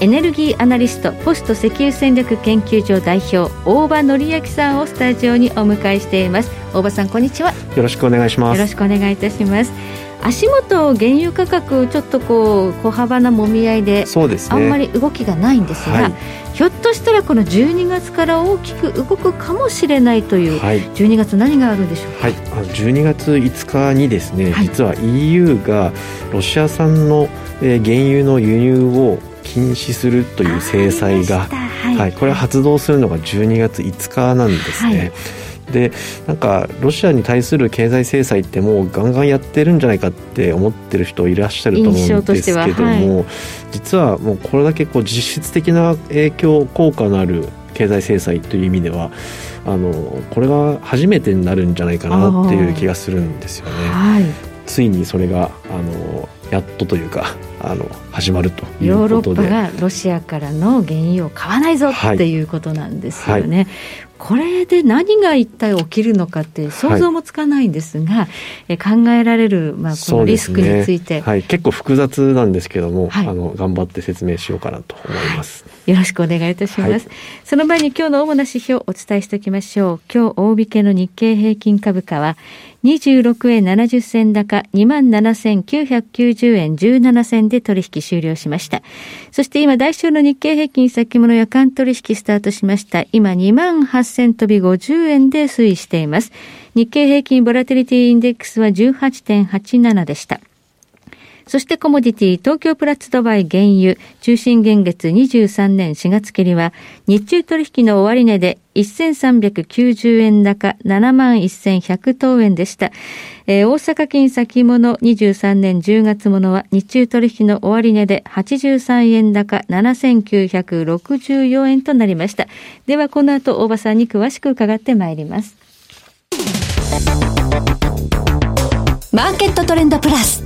エネルギーアナリストポスト石油戦略研究所代表大場紀明さんをスタジオにお迎えしています。大場さんこんにちは。よろしくお願いします。よろしくお願いいたします。足元原油価格ちょっとこう小幅なもみ合いでそうです、ね、あんまり動きがないんですが、はい、ひょっとしたらこの12月から大きく動くかもしれないという、はい、12月何があるんでしょうか、はい、あの12月5日にですね、はい、実は EU がロシア産の、えー、原油の輸入を禁止するという制裁が、はい、はい、これは発動するのが12月5日なんですね。はい。でなんかロシアに対する経済制裁ってもうガンガンやってるんじゃないかって思ってる人いらっしゃると思うんですけども、はい、実はもうこれだけこう実質的な影響効果のある経済制裁という意味ではあのこれが初めてになるんじゃないかなっていう気がするんですよね。はい、ついにそれがあのやっとというかあの始まるということで。ヨーロッパがロシアからの原油を買わないぞ、っていうことなんですよね、はい、これで何が一体起きるのかって想像もつかないんですが、はい、考えられる、まあ、このリスクについて、ね、はい、結構複雑なんですけども、はい、あの頑張って説明しようかなと思います、よろしくお願いいたします、その前に今日の主な指標をお伝えしておきましょう今日大引けの日経平均株価は26円70銭高27,990円17銭で取引終了しました。そして今、代償の日経平均先物夜間取引スタートしました。今、28,000飛び50円で推移しています。日経平均ボラテリティインデックスは18.87でした。そしてコモディティ、東京プラッツドバイ原油、中心現月23年4月切りは、日中取引の終値で1390円高7万1100等円でした。えー、大阪金先物23年10月ものは日中取引の終値で83円高7964円となりました。ではこの後大場さんに詳しく伺ってまいります。マーケットトレンドプラス。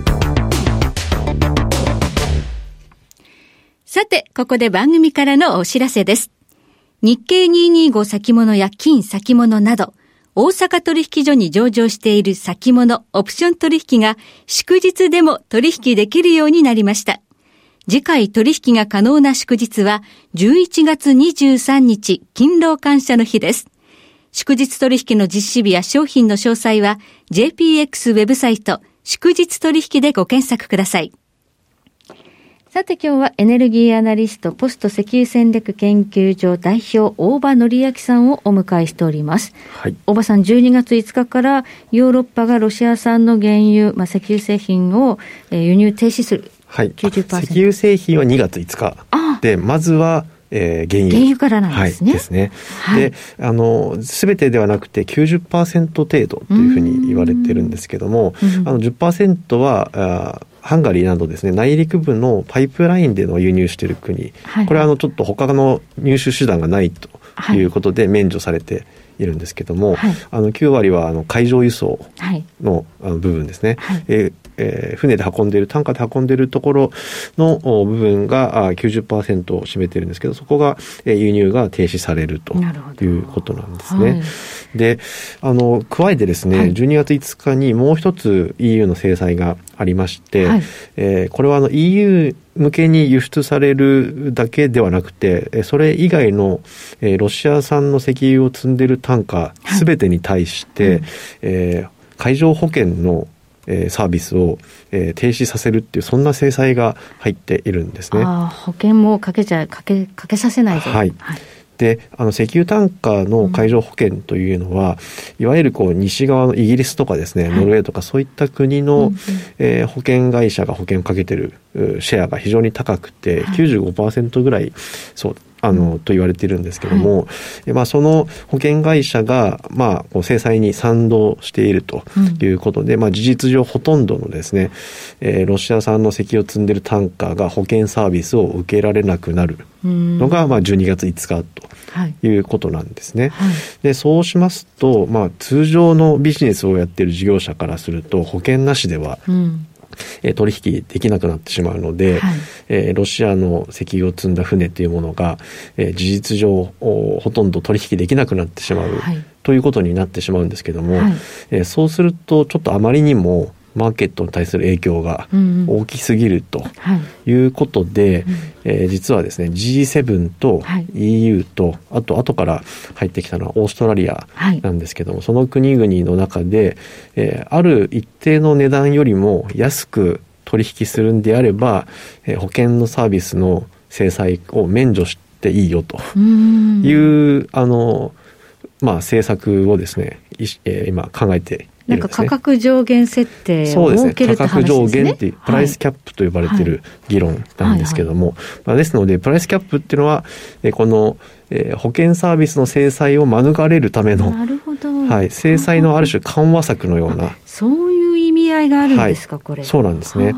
さて、ここで番組からのお知らせです。日経225先物や金先物など、大阪取引所に上場している先物オプション取引が祝日でも取引できるようになりました。次回取引が可能な祝日は11月23日勤労感謝の日です。祝日取引の実施日や商品の詳細は JPX ウェブサイト祝日取引でご検索ください。さて今日はエネルギーアナリストポスト石油戦略研究所代表大場紀明さんをお迎えしております。はい、大場さん12月5日からヨーロッパがロシア産の原油、まあ、石油製品を輸入停止する。はい。90%。石油製品は2月5日。で、まずはえー、原油。原油からなんですね。はい、ですね。はい、で、あの、すべてではなくて90%程度というふうに言われてるんですけども、あの10%は、あハンガリーなどですね内陸部のパイプラインでの輸入している国、はい、これはあのちょっと他の入手手段がないということで免除されているんですけども、はい、あの9割はあの海上輸送の部分ですね、はい、えーえー、船で運んでいる、単価で運んでいるところの部分が90%を占めているんですけど、そこが、えー、輸入が停止されるということなんですね。はい、で、あの、加えてですね、はい、12月5日にもう一つ EU の制裁がありまして、はい、えー、これはあの EU 向けに輸出されるだけではなくて、それ以外の、えー、ロシア産の石油を積んでいる単価すべてに対して、はい、えー、海上保険のえー、サービスを、えー、停止させるっていうそんな制裁が入っているんですね。保険もかけちゃかけかけさせないぞ。はい。はい、であの石油単価の海上保険というのは、うん、いわゆるこう西側のイギリスとかですね、ノルウェーとかそういった国の、うん、えー、保険会社が保険をかけてるシェアが非常に高くて、はい、95%ぐらいそうあの、と言われているんですけども、はい、まあ、その保険会社が、まあ、制裁に賛同しているということで、うん、まあ、事実上ほとんどのですね、えー、ロシア産の石油を積んでるタンカーが保険サービスを受けられなくなるのが、まあ、12月5日ということなんですね。はい、で、そうしますと、まあ、通常のビジネスをやっている事業者からすると、保険なしでは、うんえ取引できなくなってしまうので、はい、えー、ロシアの石油を積んだ船というものが、えー、事実上ほとんど取引できなくなってしまう、はい、ということになってしまうんですけども、はい、えー、そうするとちょっとあまりにもマーケットに対する影響が大きすぎるとい。うことで、え実はですね G7 と EU と、あと後から入ってきたのはオーストラリアなんですけども、その国々の中で、えある一定の値段よりも安く取引するんであれば、え保険のサービスの制裁を免除していいよというあのまあ政策をですね、え今考えてなんか価格上限設定を設けるって話ですね。そうですね。価格上限っていう、プライスキャップと呼ばれている議論なんですけども、まあ、ですので、プライスキャップっていうのは、えこの、えー、保険サービスの制裁を免れるための、なるほど。はい、制裁のある種緩和策のような。そういう意味合いがあるんですか、はい、これ。そうなんですね。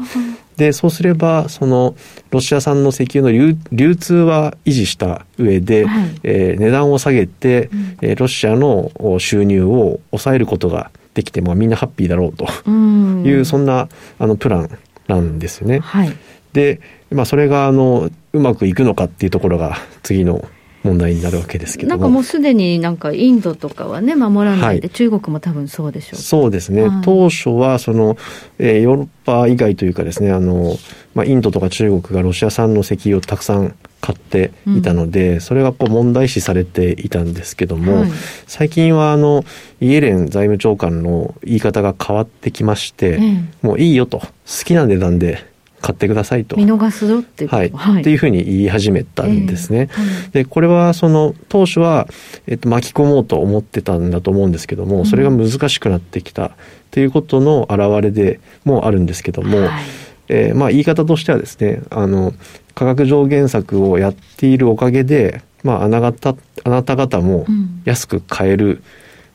で、そうすれば、その、ロシア産の石油の流流通は維持した上で、はい、えー、値段を下げて、うん、ロシアの収入を抑えることができて、まあ、みんなハッピーだろうと。いう、そんなあのプランなんですよね。はい、で、まあ、それがあのうまくいくのかっていうところが次の問題になるわけですけどなんかもうすでになんかインドとかはね守らないで、はい、中国も多分そうでしょう。そうですね、はい、当初はその、えー、ヨーロッパ以外というかですねあの、まあ、インドとか中国がロシア産の石油をたくさん買っていたので、うん、それがこう問題視されていたんですけども、はい、最近はあのイエレン財務長官の言い方が変わってきまして、うん、もういいよと好きな値段で買ってくださいと。見逃すぞってはい。はい、っていうふうに言い始めたんですね。えーはい、で、これはその当初は、えっと、巻き込もうと思ってたんだと思うんですけども、それが難しくなってきたということの表れでもあるんですけども、はい、えー、まあ言い方としてはですね、あの、価格上限策をやっているおかげで、まああなたあなた方も安く買える、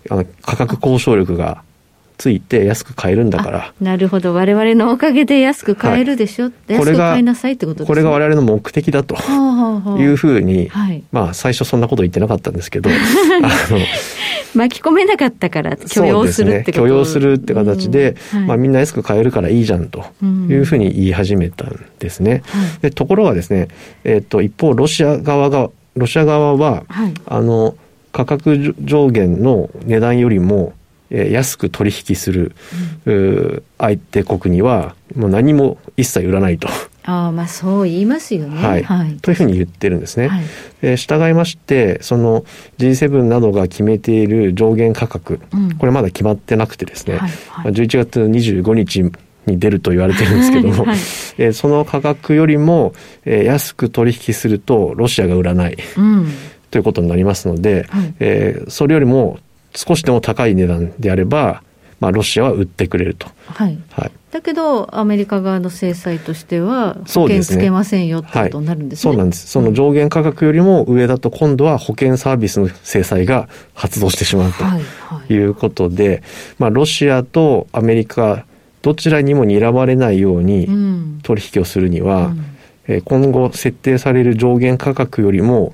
うん、あの価格交渉力がついて安く買えるんだから。なるほど。我々のおかげで安く買えるでしょ、はい、安く買いなさいってことですね。これが我々の目的だというふうに、はい、まあ最初そんなこと言ってなかったんですけど、巻き込めなかったから許容するってこと、ね、許容するって形で、うん。はい、まあみんな安く買えるからいいじゃんというふうに言い始めたんですね。うん、でところがですね、えっ、ー、と一方ロシア側が、ロシア側は、あの、価格上限の値段よりも安く取引する、うん、相手国にはもう何も一切売らないと。ああまあそう言いますよね。はい。はい、というふうに言ってるんですね。はい、えー、従いまして、その G7 などが決めている上限価格、うん、これまだ決まってなくてですね、はい。はい、11月25日に出ると言われてるんですけども、はい、えー、その価格よりも、えー、安く取引するとロシアが売らない、うん、ということになりますので、はい、えー、それよりも少しでも高い値段であれば、まあ、ロシアは売ってくれると。はい。はい、だけど、アメリカ側の制裁としては、保険つけませんよってことになるんですね、はい、そうなんです。その上限価格よりも上だと、今度は保険サービスの制裁が発動してしまうとい。うことで、はいはい、まあ、ロシアとアメリカ、どちらにも睨まれないように取引をするには、うん。うん、今後設定される上限価格よりも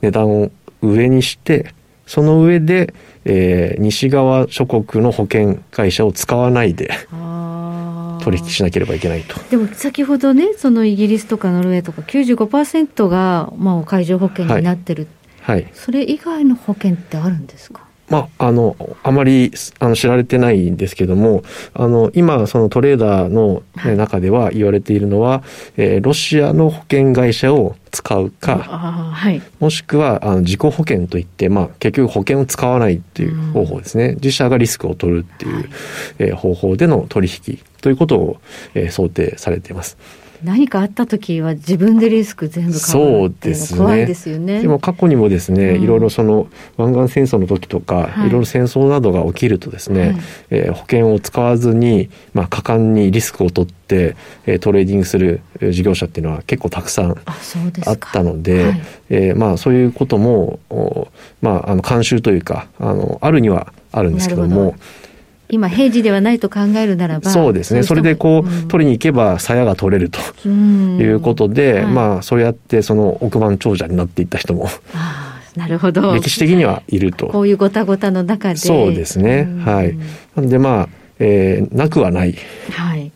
値段を上にして、その上で、えー、西側諸国の保険会社を使わないで取引しなければいけないと。でも先ほどねそのイギリスとかノルウェーとか95%が、まあ、海上保険になってる、はい、はい、それ以外の保険ってあるんですか？まあ、あの、あまりあの知られてないんですけども、あの、今、そのトレーダーの、ね、中では言われているのは、えー、ロシアの保険会社を使うか、はい、もしくはあの自己保険といって、まあ、結局保険を使わないっていう方法ですね。うん、自社がリスクを取るっていう、はい、えー、方法での取引ということを、えー、想定されています。何かあった時は自分でリスク全部カバーっていうの怖いですよね。でも過去にもですね、いろいろその湾岸戦争の時とか、はい、いろいろ戦争などが起きるとですね、はい、えー、保険を使わずに、まあ、果敢にリスクを取って、えー、トレーディングする事業者っていうのは結構たくさんあったので、はい、えー、まあ、そういうことも、まあ、あの慣習というかあのあるにはあるんですけども。今平時ではないと考えるならばそうですね。それでこう、うん、取りに行けば鞘が取れると。いうことで、はい、まあそうやってその億万長者になっていった人も。なるほど。歴史的にはいると。こういうごたごたの中で。そうですね。はい。なんでまあ、えー、なくはない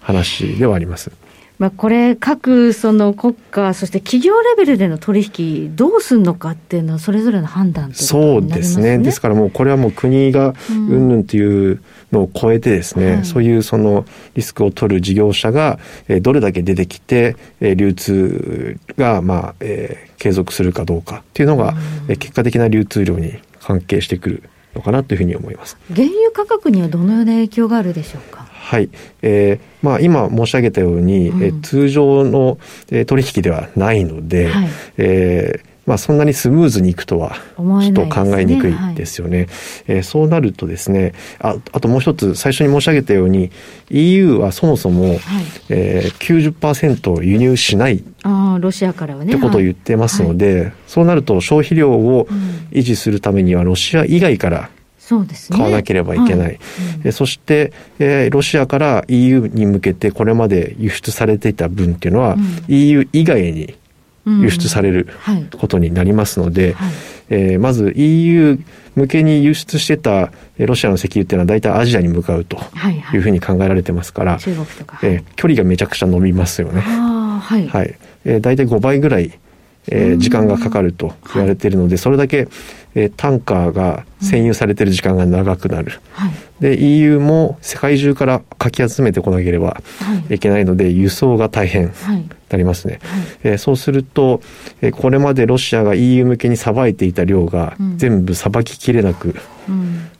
話ではあります、はいまあ、これ、各その国家、そして企業レベルでの取引どうするのかっていうのは、それぞれの判断、ね、そうですね、ですからもう、これはもう国がうんぬんというのを超えてですね、うん、そういうそのリスクを取る事業者が、えー、どれだけ出てきて、えー、流通が、まあえー、継続するかどうかっていうのが、うん、結果的な流通量に関係してくるのかなというふうに思います。原油価格にはどのような影響があるでしょうか？はい、えーまあ、今申し上げたように、うん、え通常の、え取引ではないので、はい、えーまあ、そんなにスムーズにいくとは、ちょっと考えにくいですよね。ねはい、えー、そうなるとですねあ、あともう一つ、最初に申し上げたように、EU はそもそも、はい、えー、90%輸入しないあロシアからはね。ってことを言ってますので、はい、そうなると消費量を維持するためには、ロシア以外からそうですね、買わなければいけない、はい。うん、そして、えー、ロシアから EU に向けてこれまで輸出されていた分っていうのは、うん、EU 以外に輸出されることになりますので、はい、えー、まず EU 向けに輸出してたロシアの石油っていうのは大体アジアに向かうというふうに考えられてますから、はいはい、えー、距離がめちゃくちゃ伸びますよね。はい、はい、えー、大体5倍ぐらいえー、時間がかかると言われているので、それだけ、えー、タンカーが占有されている時間が長くなる、はい、で EU も世界中からかき集めてこなければい。けないので、輸送が大変なりますね、はい、えー、そうすると、えー、これまでロシアが EU 向けにさばいていた量が全部さばききれなく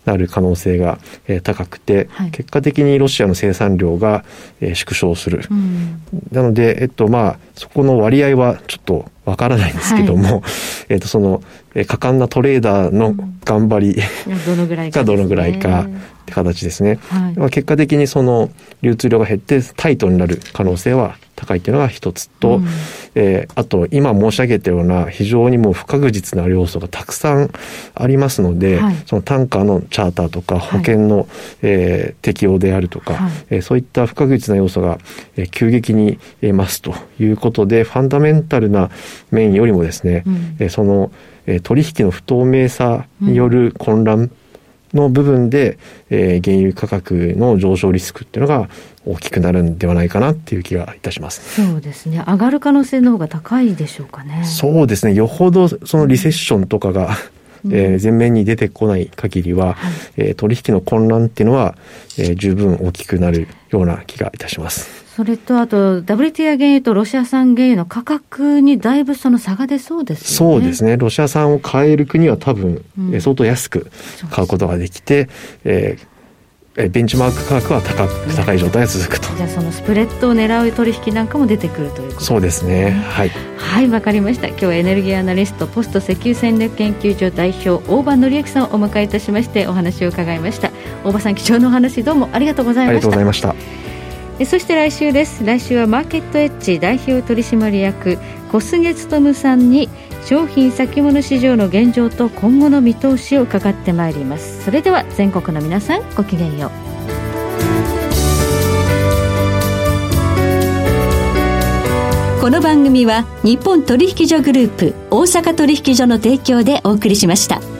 なる可能性が、えー、高くて、はい、結果的にロシアの生産量が、えー、縮小する、うん、なので、えっとまあ、そこの割合はちょっとわからないんですけども、はい、えっとその、えー、果敢なトレーダーの頑張り、うん、どのぐらいか、ね、どのぐらいかって形ですね、はい、まあ、結果的にその流通量が減ってタイトになる可能性は高いというのが一つと、うん、えー、あと今申し上げたような非常にもう不確実な要素がたくさんありますので、はい、その単価のチャーターとか保険の、はい、えー、適用であるとか、はい、えー、そういった不確実な要素が、えー、急激に増すということでファンダメンタルな面よりもですね、うん、えー、その、えー、取引の不透明さによる混乱、うんの部分で、えー、原油価格の上昇リスクっていうのが大きくなるんではないかなっていう気がいたします。そうですね。上がる可能性の方が高いでしょうかね。そうですね。よほどそのリセッションとかが、うん、えー、前面に出てこない限りは、はい、えー、取引の混乱っていうのは、えー、十分大きくなるような気がいたします。それとあと、WTI 原油とロシア産原油の価格にだいぶその差が出そうですよね。そうですね。ロシア産を買える国は多分、うん、相当安く買うことができて、えー、ベンチマーク価格は高く高い状態が続くと。じゃあそのスプレッドを狙う取引なんかも出てくるということ。そうですね。はい。はい、わかりました。今日はエネルギーアナリスト、ポスト石油戦略研究所代表、大場紀之さんをお迎えいたしましてお話を伺いました。大場さん、貴重なお話どうもありがとうございました。ありがとうございました。そして来週です。来週はマーケットエッジ代表取締役小菅勉さんに商品先物市場の現状と今後の見通しを伺ってまいります。それでは全国の皆さんごきげんよう。この番組は日本取引所グループ大阪取引所の提供でお送りしました。